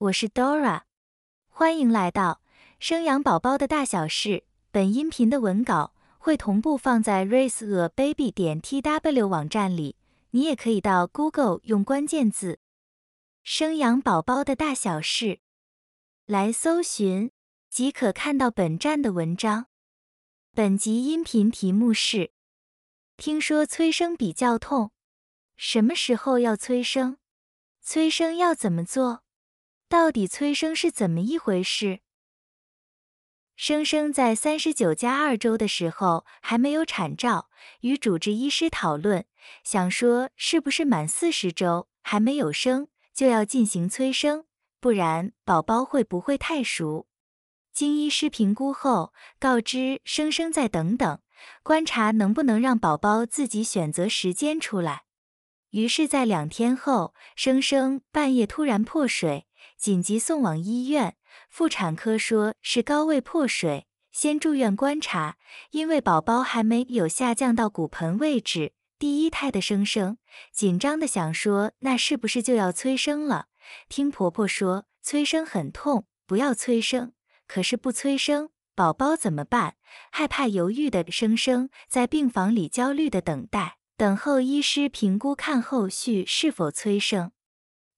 我是 Dora，欢迎来到生养宝宝的大小事。本音频的文稿会同步放在 raiseababy 点 tw 网站里，你也可以到 Google 用关键字“生养宝宝的大小事”来搜寻，即可看到本站的文章。本集音频题目是：听说催生比较痛，什么时候要催生？催生要怎么做？到底催生是怎么一回事？生生在三十九加二周的时候还没有产兆，与主治医师讨论，想说是不是满四十周还没有生就要进行催生，不然宝宝会不会太熟？经医师评估后，告知生生再等等，观察能不能让宝宝自己选择时间出来。于是，在两天后，生生半夜突然破水，紧急送往医院。妇产科说是高位破水，先住院观察。因为宝宝还没有下降到骨盆位置，第一胎的生生紧张的想说，那是不是就要催生了？听婆婆说催生很痛，不要催生。可是不催生，宝宝怎么办？害怕犹豫的生生在病房里焦虑的等待。等候医师评估，看后续是否催生。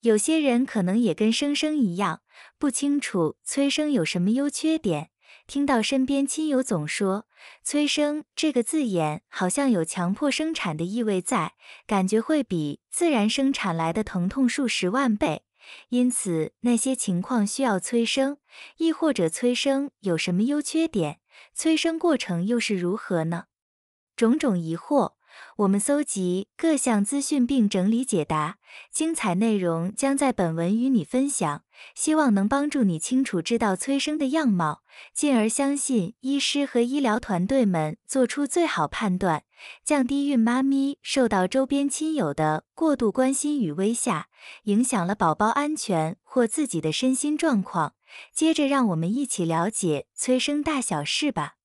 有些人可能也跟生生一样，不清楚催生有什么优缺点。听到身边亲友总说“催生”这个字眼，好像有强迫生产的意味在，感觉会比自然生产来的疼痛数十万倍。因此，那些情况需要催生，亦或者催生有什么优缺点？催生过程又是如何呢？种种疑惑。我们搜集各项资讯并整理解答，精彩内容将在本文与你分享，希望能帮助你清楚知道催生的样貌，进而相信医师和医疗团队们做出最好判断，降低孕妈咪受到周边亲友的过度关心与威吓，影响了宝宝安全或自己的身心状况。接着，让我们一起了解催生大小事吧。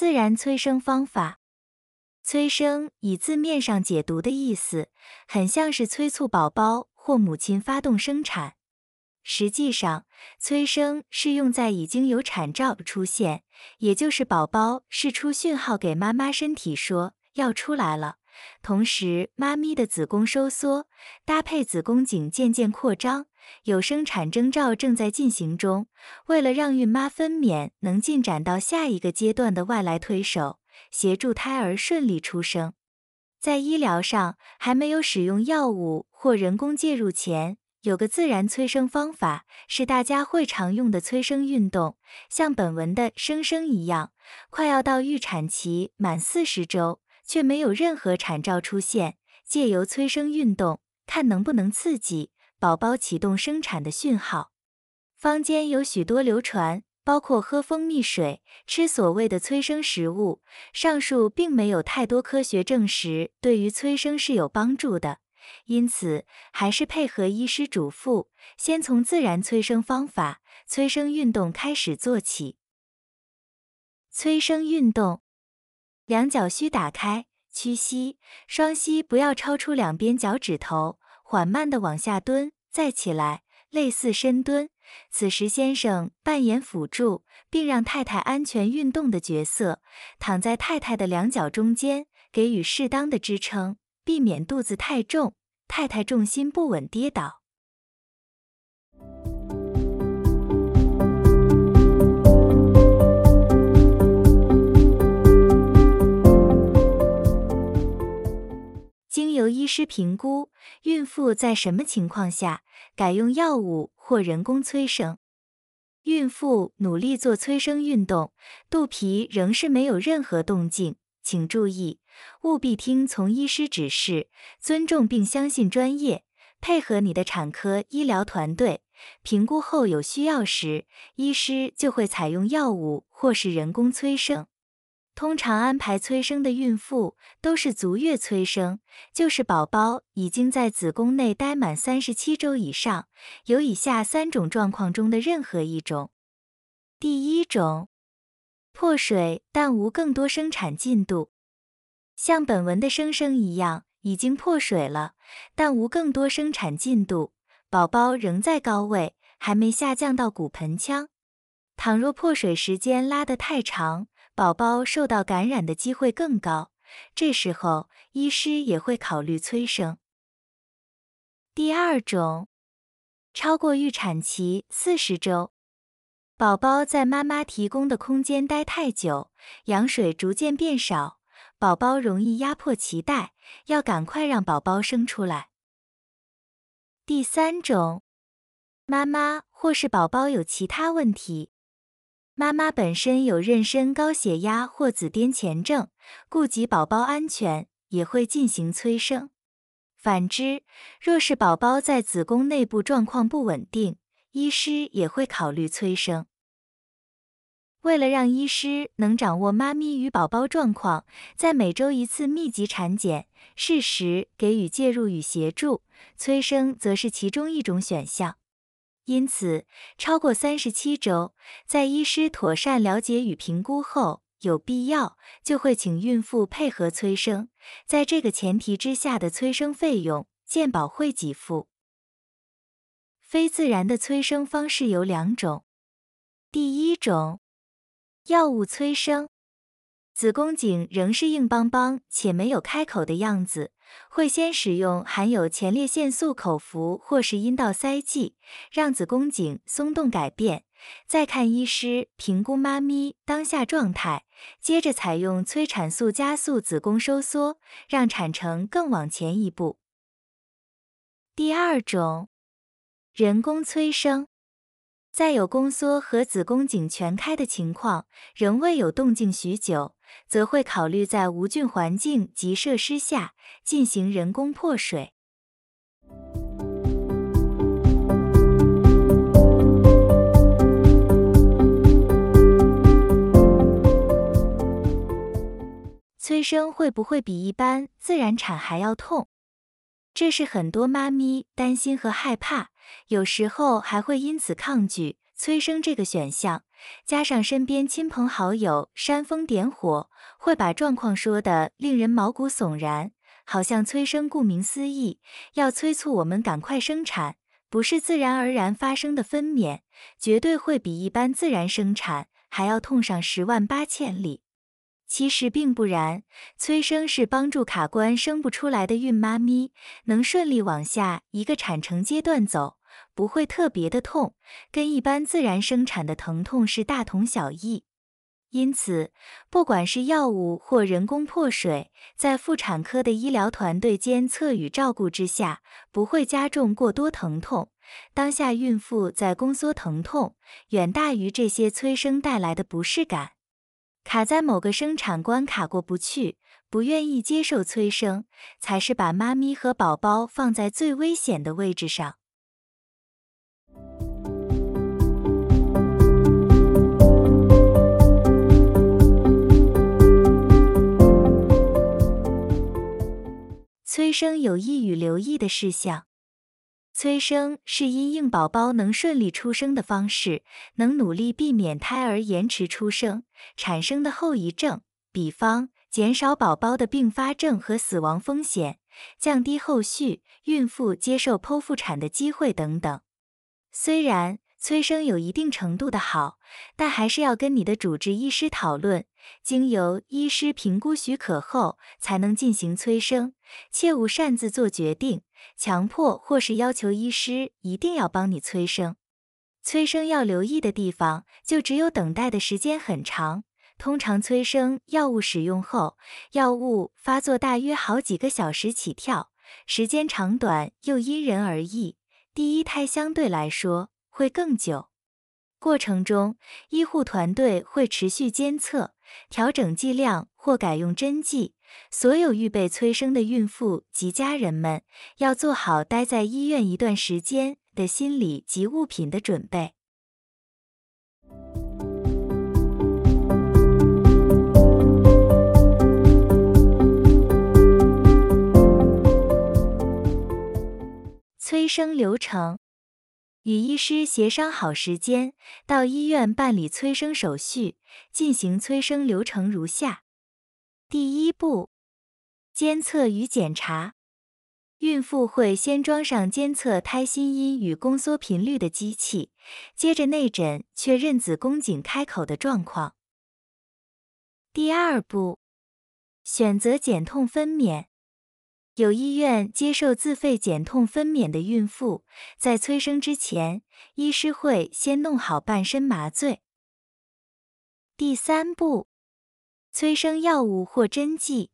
自然催生方法，催生以字面上解读的意思，很像是催促宝宝或母亲发动生产。实际上，催生是用在已经有产兆出现，也就是宝宝释出讯号给妈妈身体说要出来了，同时妈咪的子宫收缩，搭配子宫颈渐渐扩张。有生产征兆正在进行中，为了让孕妈分娩能进展到下一个阶段的外来推手，协助胎儿顺利出生。在医疗上还没有使用药物或人工介入前，有个自然催生方法是大家会常用的催生运动，像本文的生生一样，快要到预产期满四十周，却没有任何产兆出现，借由催生运动，看能不能刺激。宝宝启动生产的讯号，坊间有许多流传，包括喝蜂蜜水、吃所谓的催生食物。上述并没有太多科学证实对于催生是有帮助的，因此还是配合医师嘱咐，先从自然催生方法、催生运动开始做起。催生运动，两脚需打开，屈膝，双膝不要超出两边脚趾头。缓慢地往下蹲，再起来，类似深蹲。此时，先生扮演辅助，并让太太安全运动的角色，躺在太太的两脚中间，给予适当的支撑，避免肚子太重，太太重心不稳跌倒。经由医师评估，孕妇在什么情况下改用药物或人工催生？孕妇努力做催生运动，肚皮仍是没有任何动静，请注意，务必听从医师指示，尊重并相信专业，配合你的产科医疗团队。评估后有需要时，医师就会采用药物或是人工催生。通常安排催生的孕妇都是足月催生，就是宝宝已经在子宫内待满三十七周以上，有以下三种状况中的任何一种。第一种，破水但无更多生产进度，像本文的生生一样，已经破水了，但无更多生产进度，宝宝仍在高位，还没下降到骨盆腔。倘若破水时间拉得太长，宝宝受到感染的机会更高，这时候医师也会考虑催生。第二种，超过预产期四十周。宝宝在妈妈提供的空间待太久，羊水逐渐变少，宝宝容易压迫脐带，要赶快让宝宝生出来。第三种，妈妈或是宝宝有其他问题，妈妈本身有妊娠高血压或子癫前症，顾及宝宝安全，也会进行催生。反之，若是宝宝在子宫内部状况不稳定，医师也会考虑催生。为了让医师能掌握妈咪与宝宝状况，在每周一次密集产检，适时给予介入与协助，催生则是其中一种选项。因此，超过三十七周，在医师妥善了解与评估后，有必要就会请孕妇配合催生。在这个前提之下的催生费用，健保会给付。非自然的催生方式有两种，第一种。药物催生，子宫颈仍是硬邦邦且没有开口的样子，会先使用含有前列腺素口服或是阴道塞剂，让子宫颈松动改变，再看医师评估妈咪当下状态，接着采用催产素加速子宫收缩，让产程更往前一步。第二种，人工催生。在有宫缩和子宫颈全开的情况，仍未有动静许久，则会考虑在无菌环境及设施下进行人工破水。催生会不会比一般自然产还要痛？这是很多妈咪担心和害怕，有时候还会因此抗拒催生这个选项。加上身边亲朋好友煽风点火，会把状况说的令人毛骨悚然，好像催生顾名思义要催促我们赶快生产，不是自然而然发生的分娩，绝对会比一般自然生产还要痛上十万八千里。其实并不然，催生是帮助卡关生不出来的孕妈咪能顺利往下一个产程阶段走，不会特别的痛，跟一般自然生产的疼痛是大同小异。因此，不管是药物或人工破水，在妇产科的医疗团队监测与照顾之下，不会加重过多疼痛。当下孕妇在宫缩疼痛远大于这些催生带来的不适感。卡在某个生产关卡过不去，不愿意接受催生，才是把妈咪和宝宝放在最危险的位置上。催生有益与留意的事项。催生是因应宝宝能顺利出生的方式，能努力避免胎儿延迟出生产生的后遗症，比方减少宝宝的并发症和死亡风险，降低后续孕妇接受剖腹产的机会等等。虽然催生有一定程度的好，但还是要跟你的主治医师讨论，经由医师评估许可后才能进行催生，切勿擅自做决定。强迫或是要求医师一定要帮你催生，催生要留意的地方就只有等待的时间很长。通常催生药物使用后，药物发作大约好几个小时起跳，时间长短又因人而异。第一胎相对来说会更久。过程中，医护团队会持续监测、调整剂量或改用针剂。所有预备催生的孕妇及家人们，要做好待在医院一段时间的心理及物品的准备。催生流程。与医师协商好时间，到医院办理催生手续。进行催生流程如下：第一步，监测与检查。孕妇会先装上监测胎心音与宫缩频率的机器，接着内诊确认子宫颈开口的状况。第二步，选择减痛分娩。有医院接受自费减痛分娩的孕妇，在催生之前，医师会先弄好半身麻醉。第三步，催生药物或针剂。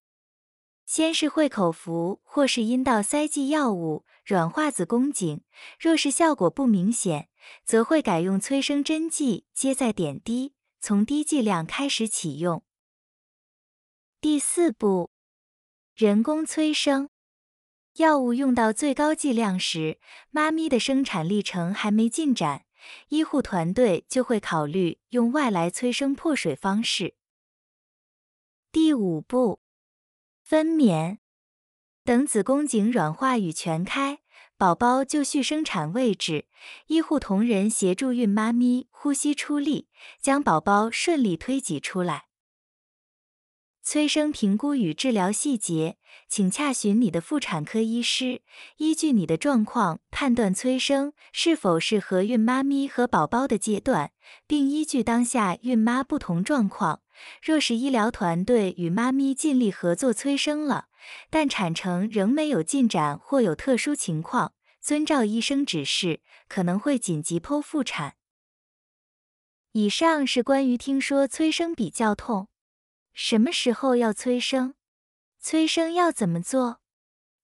先是会口服或是阴道塞剂药物，软化子宫颈。若是效果不明显，则会改用催生针剂，接在点滴，从低剂量开始启用。第四步，人工催生。药物用到最高剂量时，妈咪的生产历程还没进展，医护团队就会考虑用外来催生破水方式。第五步。分娩，等子宫颈软化与全开，宝宝就绪生产位置，医护同仁协助孕妈咪呼吸出力，将宝宝顺利推挤出来。催生评估与治疗细节，请洽询你的妇产科医师，依据你的状况判断催生是否适合孕妈咪和宝宝的阶段，并依据当下孕妈不同状况。若是医疗团队与妈咪尽力合作催生了，但产程仍没有进展或有特殊情况，遵照医生指示，可能会紧急剖腹产。以上是关于听说催生比较痛，什么时候要催生，催生要怎么做。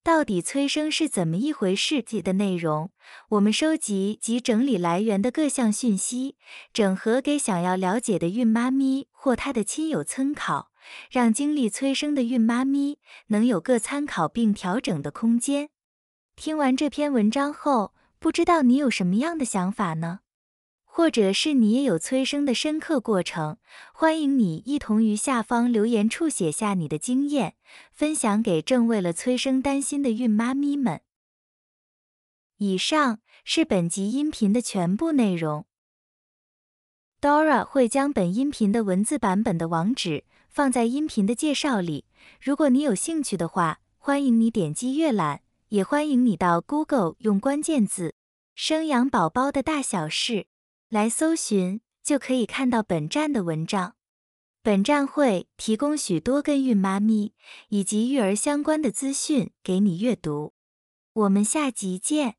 到底催生是怎么一回事的内容，我们收集及整理来源的各项讯息，整合给想要了解的孕妈咪或她的亲友参考，让经历催生的孕妈咪能有个参考并调整的空间。听完这篇文章后，不知道你有什么样的想法呢？或者是你也有催生的深刻过程，欢迎你一同于下方留言处写下你的经验，分享给正为了催生担心的孕妈咪们。以上是本集音频的全部内容。Dora 会将本音频的文字版本的网址放在音频的介绍里，如果你有兴趣的话，欢迎你点击阅览，也欢迎你到 Google 用关键字“生养宝宝的大小事”。来搜寻就可以看到本站的文章。本站会提供许多跟孕妈咪以及育儿相关的资讯给你阅读。我们下集见。